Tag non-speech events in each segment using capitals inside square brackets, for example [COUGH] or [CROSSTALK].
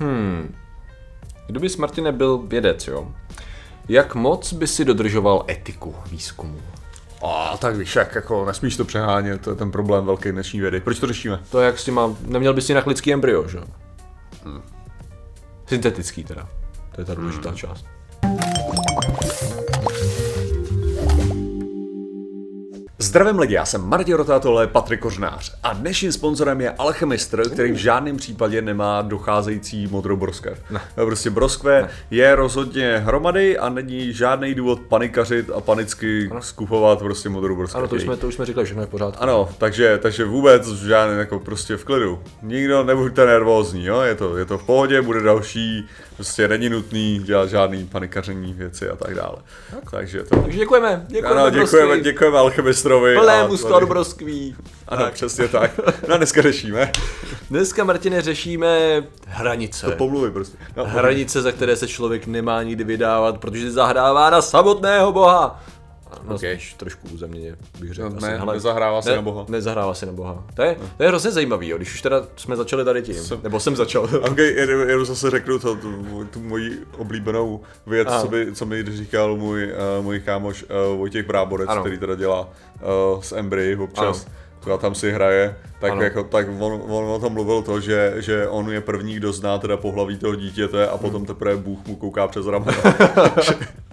Hmm. Kdybys, Martine, byl vědec, jo? Jak moc by si dodržoval etiku výzkumu? A tak víš, jak jako nesmíš to přehánět, to je ten problém velký dnešní vědy. Proč to řešíme? To jak s těma, neměl bys jinak lidský embryo, že? Hmm. Syntetický teda. To je ta důležitá hmm. část. Zdravím lidi, já jsem Martin Rotátole, Patrik Kořnář a dnešním sponzorem je Alchemistr, který v žádném případě nemá docházející modrou broskev. Ne. Prostě broskve ne. je rozhodně hromady a není žádný důvod panikařit a panicky ano. skupovat prostě modrou broskev. Ano, to už jsme, to už jsme říkali, že je v pořádku. Ano, takže, takže vůbec žádný jako prostě v klidu. Nikdo nebuďte nervózní, jo? Je, to, je to v pohodě, bude další, prostě není nutný dělat žádný panikaření věci a tak dále. Tak. Takže to... Takže děkujeme, děkujeme, ano, děkujeme, děkujeme Alchemistrovi Petrovi. Plnému skladu broskví. Ano, tak. přesně tak. No a dneska řešíme. Dneska, Martine, řešíme hranice. To pomluvy prostě. No, hranice, za které se člověk nemá nikdy vydávat, protože zahrává na samotného boha. No, okay. trošku územně bych řekl. No, ne, Hele, nezahrává se ne, na boha. Nezahrává se na boha. To je, to je hrozně zajímavý, jo, když už teda jsme začali tady tím. Jsem, nebo jsem začal. [LAUGHS] Ok, jenom zase řeknu to, tu, tu moji oblíbenou věc, co, by, co mi říkal můj, uh, můj kámoš uh, Vojtěch Bráborec, ano. který teda dělá uh, s Embry občas. Ano. A tam si hraje, tak, jako, tak on, on o tom mluvil to, že, že on je první, kdo zná teda pohlaví toho dítěte a potom teprve Bůh mu kouká přes rameno. [LAUGHS]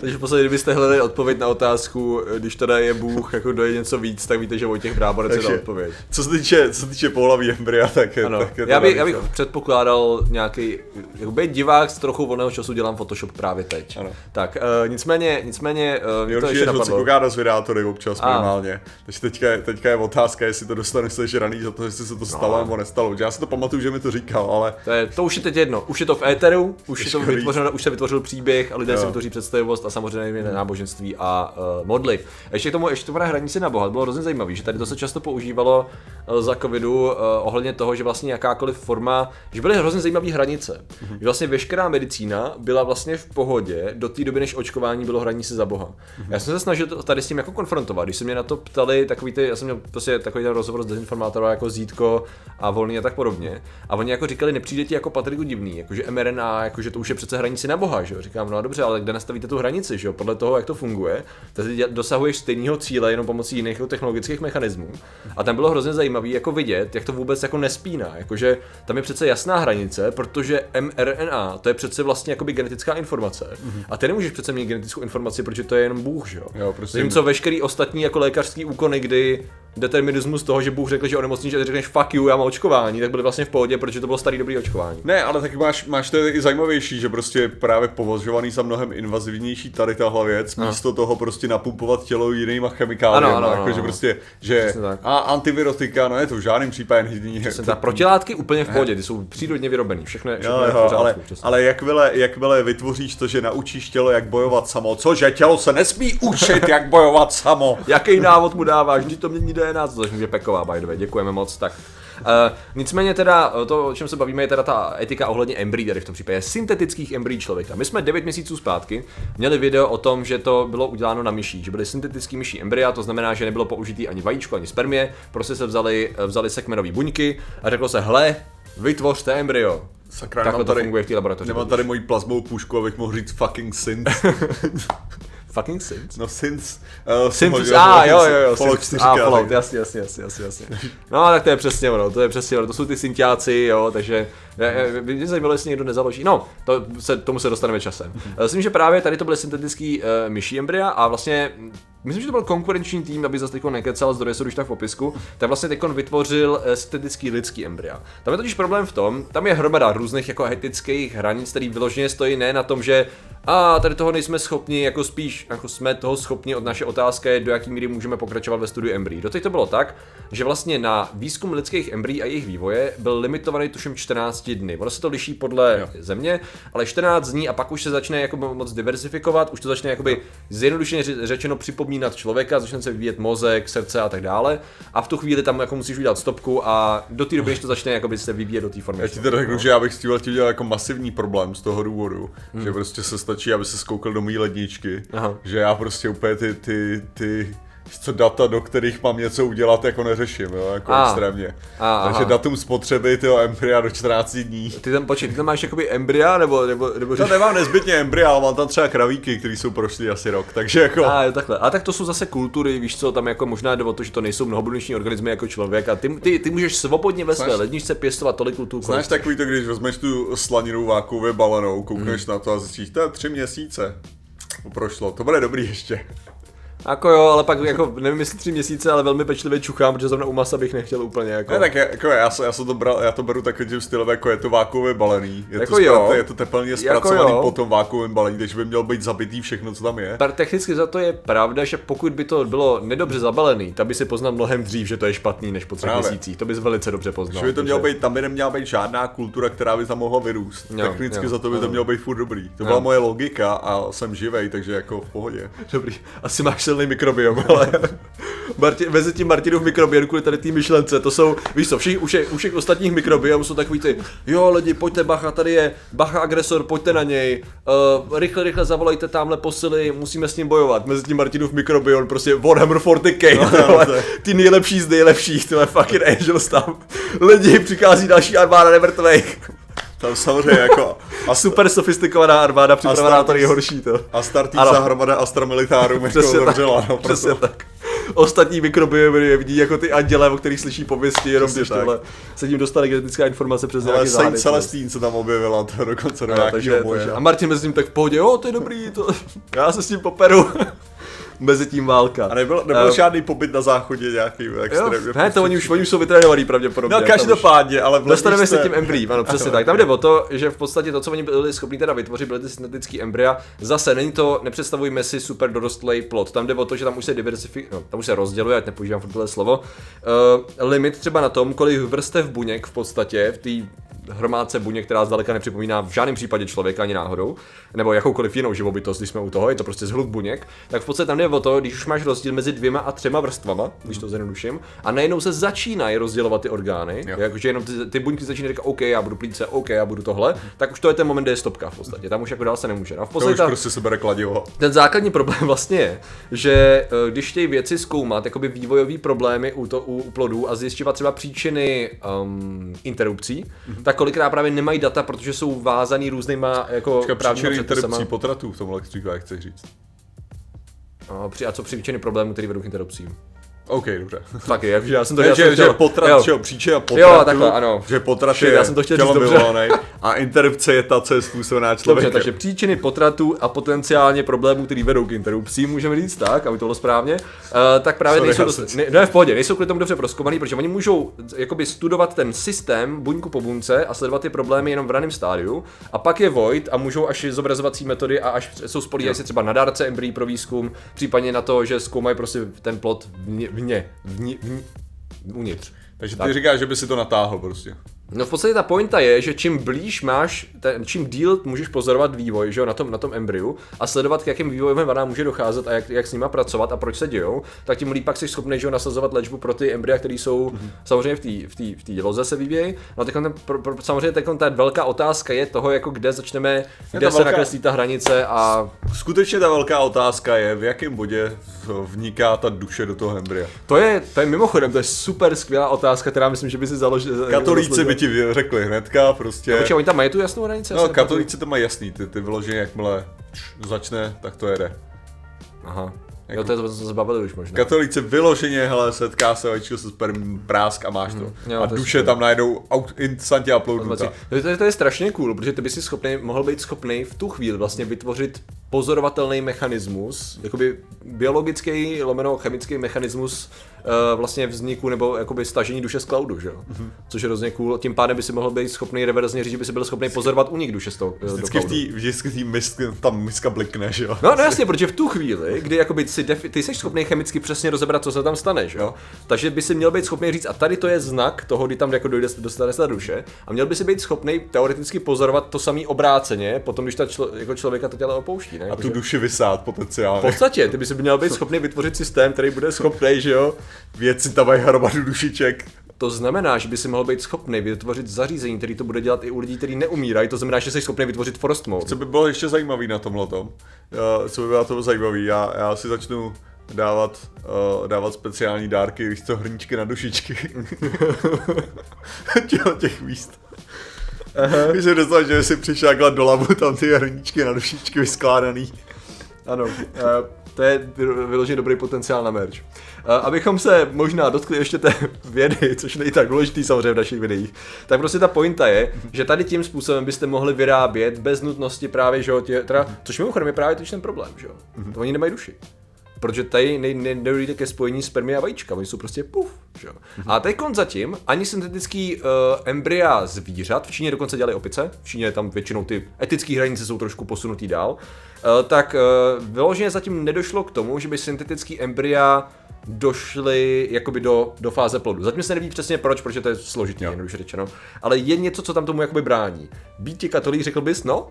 Takže v kdybyste hledali odpověď na otázku, když teda je Bůh, jako doje něco víc, tak víte, že Vojtěch Bráborec je odpověď. Co se týče, co se týče pohlaví embrya, tak, ano. tak je já, bych, já bych předpokládal nějaký, jako být divák s trochu volného času dělám Photoshop právě teď. Ano. Tak, uh, nicméně, nicméně, uh, mě to ještě napadlo. se kouká na zvědátory občas a. minimálně. Takže teďka, teďka je otázka, jestli to dostaneš se raný za to, jestli se to no. stalo nebo nestalo. Já si to pamatuju, že mi to říkal, ale... To, je, to už je teď jedno. Už je to v éteru, už, je to vytvořeno, už se vytvořil příběh a lidé jo. si vytvoří představivost a samozřejmě hmm. náboženství a uh, modly. A ještě k tomu, ještě to hranice na Boha, bylo hrozně zajímavé, že tady to se často používalo uh, za covidu uh, ohledně toho, že vlastně jakákoliv forma, že byly hrozně zajímavé hranice. Hmm. Že vlastně veškerá medicína byla vlastně v pohodě do té doby, než očkování bylo hranice za Boha. Hmm. Já jsem se snažil to tady s tím jako konfrontovat, když se mě na to ptali takový ty, já jsem měl prostě takový ten rozhovor s dezinformátorem jako Zítko a Volný a tak podobně. A oni jako říkali, nepřijde ti jako Patriku divný, jakože mRNA, jakože to už je přece hranici na Boha, že jo? Říkám, no dobře, ale kde nastavíte tu hranici, že jo? Podle toho, jak to funguje, tak dosahuješ stejného cíle jenom pomocí jiných technologických mechanismů. A tam bylo hrozně zajímavé jako vidět, jak to vůbec jako nespíná. Jakože tam je přece jasná hranice, protože mRNA to je přece vlastně jakoby genetická informace. Mm-hmm. A ty nemůžeš přece mít genetickou informaci, protože to je jenom Bůh, že jo? jo prostě Zatímco veškerý ostatní jako lékařský úkony, kdy determinismus toho, že Bůh řekl, že onemocníš a řekneš fuck you, já mám očkování, tak byly vlastně v pohodě, protože to bylo starý dobrý očkování. Ne, ale taky máš, máš to i zajímavější, že prostě právě považovaný za mnohem invazivnější tady tahle věc, ano. místo toho prostě napumpovat tělo jinýma chemikáliemi. Ano, ano, ano, jako, že prostě, že a antivirotika, no je to v žádném případě není. ta protilátky úplně v pohodě, ty jsou přírodně vyrobený, všechno je, všechno jo, jo, pořádku, ale, ale jakmile, jakmile vytvoříš to, že naučíš tělo, jak bojovat samo, cože tělo se nesmí učit, jak bojovat samo. Jaký návod mu dáváš, když to mění DNA, což může peková, by the way, děkujeme moc, tak Uh, nicméně teda to, o čem se bavíme, je teda ta etika ohledně embryí, tady v tom případě syntetických embryí člověka. My jsme 9 měsíců zpátky měli video o tom, že to bylo uděláno na myší, že byly syntetický myší embrya, to znamená, že nebylo použitý ani vajíčko, ani spermie, prostě se vzali, vzali se kmenové buňky a řeklo se, hle, vytvořte embryo. Sakra, Takhle to tady, funguje v té laboratoři. Nemám tady moji plazmovou pušku, abych mohl říct fucking synth. [LAUGHS] Fucking Sims? No Sims. Uh, Sims, a ah, jo, jo, jo. Fallout 4. A, Fallout, jasně, jasně, jasně, jasně, jasně. No, tak to je přesně ono, to je přesně ono, to jsou ty syntiáci, jo, takže mě zajímalo, jestli někdo nezaloží. No, to se, tomu se dostaneme časem. Myslím, že právě tady to byly syntetický uh, myší embrya a vlastně Myslím, že to byl konkurenční tým, aby zase nekecal, zdroje jsou už tak v popisku, tak vlastně teď vytvořil syntetický lidský embrya. Tam je totiž problém v tom, tam je hromada různých jako etických hranic, který vyloženě stojí ne na tom, že a tady toho nejsme schopni, jako spíš jako jsme toho schopni od naše otázky je, do jaký míry můžeme pokračovat ve studiu embryí. Doteď to bylo tak, že vlastně na výzkum lidských embryí a jejich vývoje byl limitovaný tuším 14 dny. Ono se to liší podle jo. země, ale 14 dní a pak už se začne jako moc diversifikovat, už to začne jakoby zjednodušeně řečeno připomínat člověka, začne se vyvíjet mozek, srdce a tak dále. A v tu chvíli tam jako musíš udělat stopku a do té doby, než to začne jakoby se vyvíjet do té formy. Já ti teda řeknu, že já bych s tím chtěl jako masivní problém z toho důvodu, hmm. že prostě se stačí, aby se skoukal do mojí ledničky, Aha. že já prostě úplně ty, ty, ty data, do kterých mám něco udělat, jako neřeším, jo, jako a. extrémně. A, Takže aha. datum spotřeby tyho embrya do 14 dní. Ty tam, počkej, ty tam máš jakoby embrya, nebo... nebo, nebo to nemám nezbytně embrya, ale mám tam třeba kravíky, které jsou prošly asi rok, takže jako... A jo, takhle. A tak to jsou zase kultury, víš co, tam jako možná jde o to, že to nejsou mnohobuněční organismy jako člověk a ty, ty, ty můžeš svobodně ve své ledničce pěstovat tolik kultur. Znáš takový to, když vezmeš tu slaninu vákově balenou, koukneš hmm. na to a zjistíš, to je tři měsíce. Prošlo, to bude dobrý ještě. Jako jo, ale pak jako nevím jestli tři měsíce, ale velmi pečlivě čuchám, protože zrovna u masa bych nechtěl úplně jako. Ne, tak jako já, já, to bral, já to beru takovým stylem, jako je to vákuově balený. Je jako to, jo. je to teplně jako zpracovaný jako po tom vákuovém balení, takže by měl být zabitý všechno, co tam je. Tak technicky za to je pravda, že pokud by to bylo nedobře zabalený, tak by si poznal mnohem dřív, že to je špatný než po třech Právě. měsících. To bys velice dobře poznal. Že by to mělo být, tam by neměla být žádná kultura, která by tam mohla vyrůst. Jo, Technicky jo, za to by jo. to mělo být furt dobrý. To jo. byla moje logika a jsem živej, takže jako v pohodě. Dobrý. Asi máš silný mikrobiom [LAUGHS] ale Martin, mezi tím Martinův mikrobiom kvůli tady té myšlence, to jsou, víš co, všich, u, všech, u všech ostatních mikrobiomů jsou takový ty, jo lidi, pojďte bacha, tady je bacha agresor, pojďte na něj, uh, rychle, rychle zavolejte tamhle posily, musíme s ním bojovat. Mezi tím Martinův mikrobiom, prostě Warhammer 40k, no, [LAUGHS] no, ty nejlepší z nejlepších, tyhle fucking Angels tam. Lidi, přichází další armáda nemrtvých. Tam samozřejmě jako... [LAUGHS] A super sofistikovaná armáda připravená na to nejhorší to. A startící hromada Astra Militárum jako zemřela. No, přesně tak. Ostatní mikrobiomy je vidí jako ty anděle, o kterých slyší pověsti, jenom když tohle se tím dostane genetická informace přes nějaký záhady. Ale Celestín se tam objevila, to dokonce do nějakého boje. A Martin mezi tím tak v pohodě, jo, to je dobrý, to, já se s tím poperu mezi tím válka. A nebyl, nebyl uh, žádný pobyt na záchodě nějaký extrémně. Ne, to oni už, oni už jsou vytrénovaný pravděpodobně. No každopádně, ale Dostaneme se tím embryím, ano, přesně tak. Tam jde o to, že v podstatě to, co oni byli schopni teda vytvořit, byly ty syntetické embrya. Zase není to, nepředstavujme si super dorostlý plot. Tam jde o to, že tam už se diversifikuje, no, tam už se rozděluje, ať nepoužívám tohle slovo. Uh, limit třeba na tom, kolik vrstev buněk v podstatě v té hromádce buněk, která zdaleka nepřipomíná v žádném případě člověka ani náhodou, nebo jakoukoliv jinou živobytost, když jsme u toho, je to prostě zhluk buněk, tak v podstatě tam jde o to, když už máš rozdíl mezi dvěma a třema vrstvama, když to zjednoduším, a najednou se začínají rozdělovat ty orgány, jakože jenom ty, ty buňky začínají říkat, OK, já budu plíce, OK, já budu tohle, tak už to je ten moment, kde je stopka v podstatě, tam už jako dál se nemůže. No, v podstatě to už prostě se bere kladivo. Ten základní problém [LAUGHS] vlastně je, že eh, když chtějí věci zkoumat, jakoby vývojové problémy u, to, u plodů a zjišťovat třeba příčiny um, interrupcí, mm-hmm. tak kolikrát právě nemají data, protože jsou vázaný různýma jako právními interrupcí potratů v tomhle jak chceš říct. A, při, a co příčiny problémů, které vedou k interrupcím? OK, dobře. Taky, jak, já jsem to, ne, já že, jsem chtěl, že potrat, jo. že příčina potratu, jo, takhle, ano. že potrat je já jsem to chtěl říct dobře. [LAUGHS] a interrupce je ta, co je způsobená člověkem. Dobře, takže příčiny potratu a potenciálně problémů, které vedou k interrupcím, můžeme říct tak, aby to bylo správně, uh, tak právě Sorry, nejsou, dost, ne, ne, v pohodě, nejsou kvůli tomu dobře proskoumaný, protože oni můžou jakoby studovat ten systém buňku po buňce a sledovat ty problémy jenom v raném stádiu a pak je void a můžou až zobrazovací metody a až jsou spolíhají si třeba na dárce embryí pro výzkum, případně na to, že zkoumají prostě ten plot vně, vně, vně vní, uvnitř. Takže ty tak. říkáš, že by si to natáhl prostě. No v podstatě ta pointa je, že čím blíž máš, ten, čím díl můžeš pozorovat vývoj, že jo, na tom, na tom embryu a sledovat, k jakým vývojovým vadám může docházet a jak, jak s nima pracovat a proč se dějou, tak tím líp pak jsi schopný, že jo, nasazovat léčbu pro ty embrya, které jsou mm-hmm. samozřejmě v té v tý, v tý loze se vyvíjejí. No teď pro, pro, samozřejmě teď ta velká otázka je toho, jako kde začneme, kde se velká... nakreslí ta hranice a... Skutečně ta velká otázka je, v jakém bodě vniká ta duše do toho embrya. To je, to je mimochodem, to je super skvělá otázka, která myslím, že by si založil. Katolíci by ti řekli hnedka prostě. Počkej, oni tam mají tu jasnou hranici? No, katolíci to mají jasný, ty, ty vyloženě jakmile začne, tak to jede. Aha. Jako, jo, to je to, co jsme se bavili už možná. Katolíci vyloženě, hele, setká se vajíčko se sperm prásk a máš to. Hmm, jo, a to duše tam najdou instantně uploadnuta. To, to, to, je strašně cool, protože ty bys si schopný, mohl být schopný v tu chvíli vlastně vytvořit pozorovatelný mechanismus, jakoby biologický, lomeno chemický mechanismus vlastně vzniku nebo jakoby stažení duše z cloudu, že jo? Mm-hmm. Což je hrozně cool. Tím pádem by si mohl být schopný reverzně říct, že by si byl schopný pozorovat unik duše z toho. Eh, vždycky v té vždycky v tý tam miska blikne, že jo? No, no jasně, protože v tu chvíli, kdy jakoby si defi- ty jsi schopný chemicky přesně rozebrat, co se tam stane, že jo? Takže by si měl být schopný říct, a tady to je znak toho, kdy tam jako dojde, dostane se ta duše, a měl by si být schopný teoreticky pozorovat to samý obráceně, potom když ta člo, jako člověka to tělo opouští. Ne? A tu duši vysát potenciálně. V podstatě, ty by si měl být schopný vytvořit systém, který bude schopný, že jo, věci tam mají hromadu dušiček. To znamená, že by si mohl být schopný vytvořit zařízení, který to bude dělat i u lidí, kteří neumírají. To znamená, že jsi schopný vytvořit forest mode. Co by bylo ještě zajímavý na tomhle tom? Co by bylo to zajímavý? Já, já si začnu dávat, uh, dávat speciální dárky, víš co, hrníčky na dušičky. [LAUGHS] těch, těch míst. Aha. Když jsem dostal, že si přišel do labu, tam ty hrníčky na dušičky vyskládaný. Ano, uh, to je vyloženě dobrý potenciál na merch. Abychom se možná dotkli ještě té [LAUGHS] vědy, což není tak důležitý samozřejmě v našich videích, tak prostě ta pointa je, že tady tím způsobem byste mohli vyrábět bez nutnosti právě, že jo, tě, teda, což mimochodem je právě ten problém, že jo. To oni nemají duši protože tady nedojde ke spojení spermie a vajíčka, oni jsou prostě puf. Že? Mm-hmm. A teď zatím ani syntetický uh, embrya zvířat, v Číně dokonce dělali opice, v Číně tam většinou ty etické hranice jsou trošku posunutý dál, uh, tak uh, vyloženě zatím nedošlo k tomu, že by syntetický embrya došly jakoby do, do fáze plodu. Zatím se neví přesně proč, protože to je složitý, jednoduše řečeno. Ale je něco, co tam tomu jakoby brání. Být ti katolík, řekl bys, no,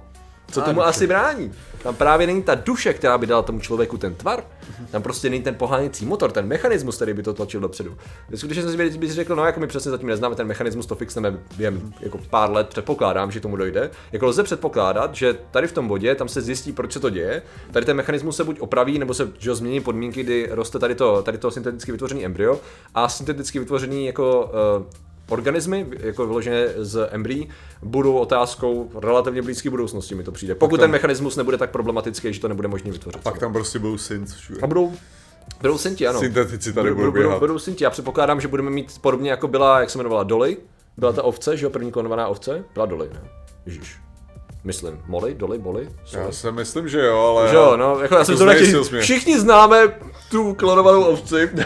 co tomu asi brání? Tam právě není ta duše, která by dala tomu člověku ten tvar. Tam prostě není ten poháněcí motor, ten mechanismus, který by to tlačil dopředu. Jsem si by si řekl, no jako my přesně zatím neznáme ten mechanismus, to fixneme během jako pár let, předpokládám, že tomu dojde. Jako lze předpokládat, že tady v tom bodě tam se zjistí, proč se to děje. Tady ten mechanismus se buď opraví, nebo se že změní podmínky, kdy roste tady to, tady to synteticky vytvořený embryo a synteticky vytvořený jako uh, organismy, jako vyložené z embryí, budou otázkou relativně blízké budoucnosti, mi to přijde. Pokud tam, ten mechanismus nebude tak problematický, že to nebude možné vytvořit. Pak tam prostě budou synth všude. A budou Budou synti, ano. Syntetici tady budou, budou, budou, budou synti. Já předpokládám, že budeme mít podobně jako byla, jak se jmenovala, Dolly. Byla ta ovce, že jo, první klonovaná ovce? Byla Dolly, ne? Ježíš. Myslím, Molly, Dolly, Bolly? Já si myslím, že jo, ale... Že jo, no, jako já jsem to taky, všichni známe tu klonovanou ovci. [LAUGHS]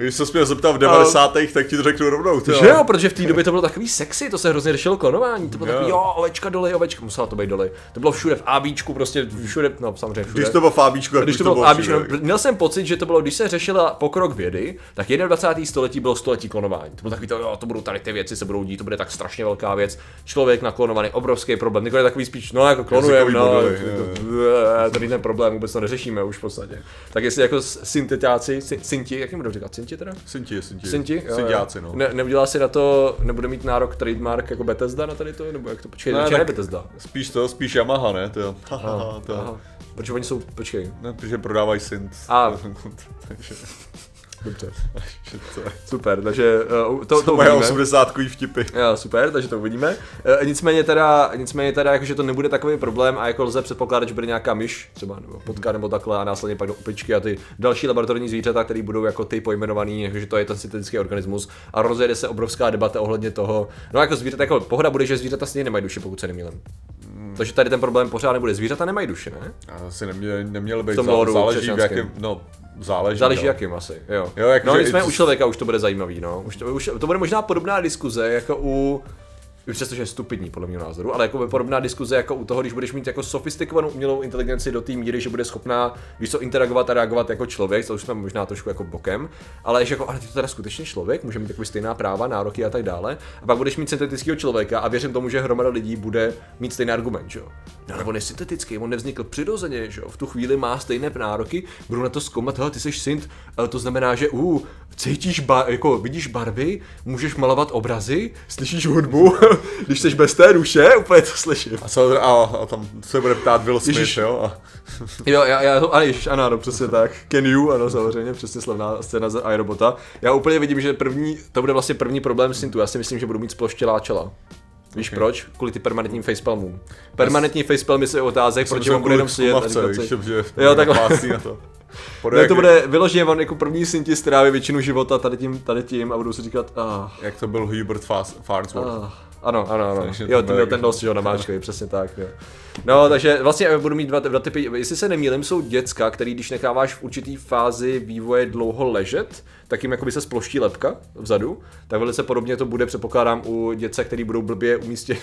Když se mě zeptal v 90. Uh, tak ti to řeknu rovnou. Že jo, protože v té době to bylo takový sexy, to se hrozně řešilo klonování. To bylo takový, jo, ovečka doly, ovečka, musela to být doly. To bylo všude v ABčku, prostě všude, no samozřejmě všude. Když to bylo v ABčku, když to bylo v ABčku, no, měl jsem pocit, že to bylo, když se řešila pokrok vědy, tak 21. století bylo století klonování. To bylo takový to, jo, to budou tady ty věci, se budou dít, to bude tak strašně velká věc. Člověk naklonovaný, obrovský problém. Nikdo je takový spíš, no jako klonujeme, no, tady ten problém vůbec to neřešíme už v podstatě. Tak jestli jako syntetiáci, synti, jak jim budu říkat, synti teda? Synti, synti. Synti? Syntiáci, no. Ne, neudělá si na to, nebude mít nárok trademark jako Bethesda na tady to, nebo jak to, počkej, ne, ne Bethesda. Spíš to, spíš Yamaha, ne, to. Aha, to. Aha. Protože oni jsou, počkej. Ne, protože prodávají synth. A. [LAUGHS] takže. Dobře. super, takže uh, to, to, moje 80 vtipy. Jo, super, takže to uvidíme. Uh, nicméně teda, nicméně teda, jakože to nebude takový problém a jako lze předpokládat, že bude nějaká myš, třeba nebo potka nebo takhle a následně pak do opičky a ty další laboratorní zvířata, které budou jako ty pojmenovaný, jakože to je ten syntetický organismus a rozjede se obrovská debata ohledně toho. No jako zvířata, jako pohoda bude, že zvířata stejně nemají duši, pokud se nemýlím. Hmm. Takže tady ten problém pořád nebude. Zvířata nemají duši, ne? Asi neměly, neměly být. V tom záleží, v jakém, no, záleží. Záleží no. jakým asi, jo. jo jak, no nicméně u člověka už to bude zajímavý, no. Už to, už, to bude možná podobná diskuze jako u přestože je stupidní podle mého názoru, ale jako podobná diskuze jako u toho, když budeš mít jako sofistikovanou umělou inteligenci do té míry, že bude schopná, víš co, interagovat a reagovat jako člověk, to už jsme možná trošku jako bokem, ale že jako, ale ty to teda skutečně člověk, může mít takový stejná práva, nároky a tak dále. A pak budeš mít syntetického člověka a věřím tomu, že hromada lidí bude mít stejný argument, že jo. No, ale on je syntetický, on nevznikl přirozeně, že jo. V tu chvíli má stejné nároky, budu na to zkoumat, ty jsi synt, to znamená, že u cítíš, ba- jako vidíš barvy, můžeš malovat obrazy, slyšíš hudbu, [LAUGHS] když jsi bez té duše, úplně to slyším. A, co, a, a tam se bude ptát Will Smith, Ježiš. jo? A... jo, já, já, a ježiš, ano, ano, přesně tak. Can you, ano, samozřejmě, přesně slavná scéna z iRobota. Já úplně vidím, že první, to bude vlastně první problém Syntu. Já si myslím, že budu mít sploštělá čela. Víš okay. proč? Kvůli ty permanentním facepalmům. Permanentní facepalmy se otázek, proč on bude jenom sedět Jo, takhle. Na to. Ne, to bude vyloženě on jako první synti stráví většinu života tady tím, tady tím a budou si říkat, ah. Jak to byl Hubert Farnsworth. Ah. Ano, ano, ano. Jo, ten měl ten nos, že jo, namáčkej, [LAUGHS] přesně tak, jo. No, takže vlastně budu mít dva, dva typy, jestli se nemýlím, jsou děcka, který když necháváš v určitý fázi vývoje dlouho ležet, tak jim jakoby se sploští lepka vzadu, tak velice podobně to bude, předpokládám, u dětce, který budou blbě umístěni.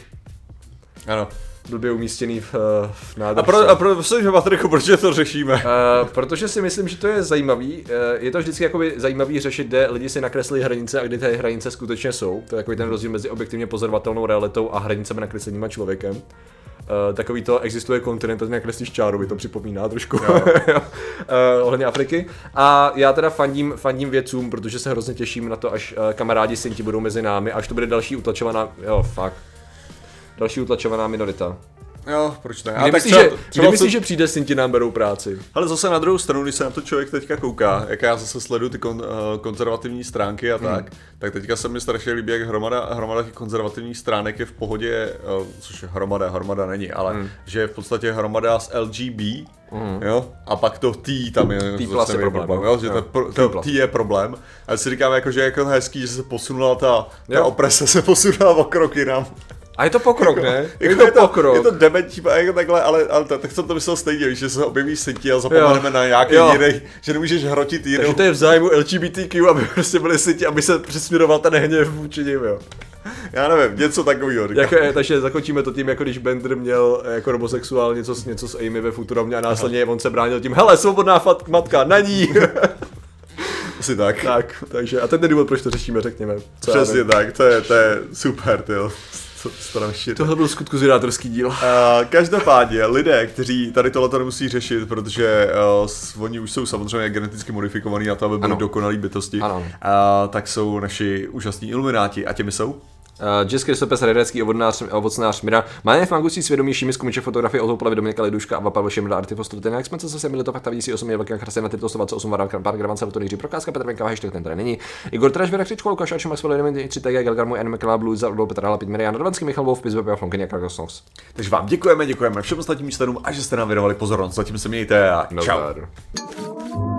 Ano blbě umístěný v, v nádrže. A, pro, a pro, že Patriku, proč to řešíme? Uh, protože si myslím, že to je zajímavý. Uh, je to vždycky jakoby zajímavý řešit, kde lidi si nakreslí hranice a kdy ty hranice skutečně jsou. To je takový ten rozdíl mezi objektivně pozorovatelnou realitou a hranicemi nakreslenýma člověkem. Uh, takový to existuje kontinent, a nakreslíš čáru, by to připomíná trošku uh, [LAUGHS] ohledně Afriky. A já teda fandím, fandím věcům, protože se hrozně těším na to, až uh, kamarádi synti budou mezi námi, až to bude další utlačovaná, jo, fakt, Další utlačovaná minorita. Jo, proč ne? Kdy myslíš, že, kdy myslíš, že přijde Sinti nám berou práci? Ale zase na druhou stranu, když se na to člověk teďka kouká, jak já zase sleduju ty kon, uh, konzervativní stránky a tak, hmm. tak teďka se mi strašně líbí, jak hromada, hromada těch konzervativních stránek je v pohodě, uh, což je hromada, hromada není, ale hmm. že je v podstatě hromada z LGB, Mm. Jo? A pak to T tam je, T plus je problém, problém jo? že jo. To, to T je problém. A si říkám, jako, že je jako hezký, že se posunula ta, ta oprese se posunula o krok jinam. A je to pokrok, ne? je, jako to je to pokrok. Je to dementí, jako takhle, ale, ale tak jsem to myslel stejně, že se objeví synti a zapomeneme jo. na nějaký jo. jiný, že nemůžeš hrotit jinou. Takže to je v zájmu LGBTQ, aby prostě byli synti, aby se přesměroval ten hněv vůči nim, jo. Já nevím, něco takového. Jako, takže zakončíme to tím, jako když Bender měl jako homosexuál něco, něco s Amy ve Futuromě a následně Aha. on se bránil tím, hele, svobodná fat, matka, na ní. [LAUGHS] Asi tak. Tak, takže a ten je důvod, proč to řešíme, řekněme. Co Přesně tak, to je, to je super, ty strašně. Tohle byl skutku zvědátorský díl. Uh, každopádně lidé, kteří tady tohle nemusí řešit, protože uh, oni už jsou samozřejmě geneticky modifikovaní na to, aby byli dokonalí bytosti, ano. Uh, tak jsou naši úžasní ilumináti. A těmi jsou? Uh, Jess Kristopes, redecký ovocnář, ovocnář Mira, má jen fangusí svědomí Šimis Kumiče fotografie od Houplavy Dominika Liduška a Pavel Šimra Artifostu. Ten jak jsme se zase to fakta vidící 8 je velká krasy na tyto 128 varán pár gravan to Jiří Prokázka, Petr Venka, hashtag ten tady není. Igor Traž, Věra Křičko, Lukáš Ačo, Maxwell, Element, 3 TG, Galgar, můj Anime Club, Blue, Zardo, Petr Hala, Pitmerian, Radvanský, Michal Wolf, Pizbe, a Flonky, Krakosnos. Takže vám děkujeme, děkujeme všem ostatním členům a že jste nám věnovali pozornost. Zatím se mějte a čau. No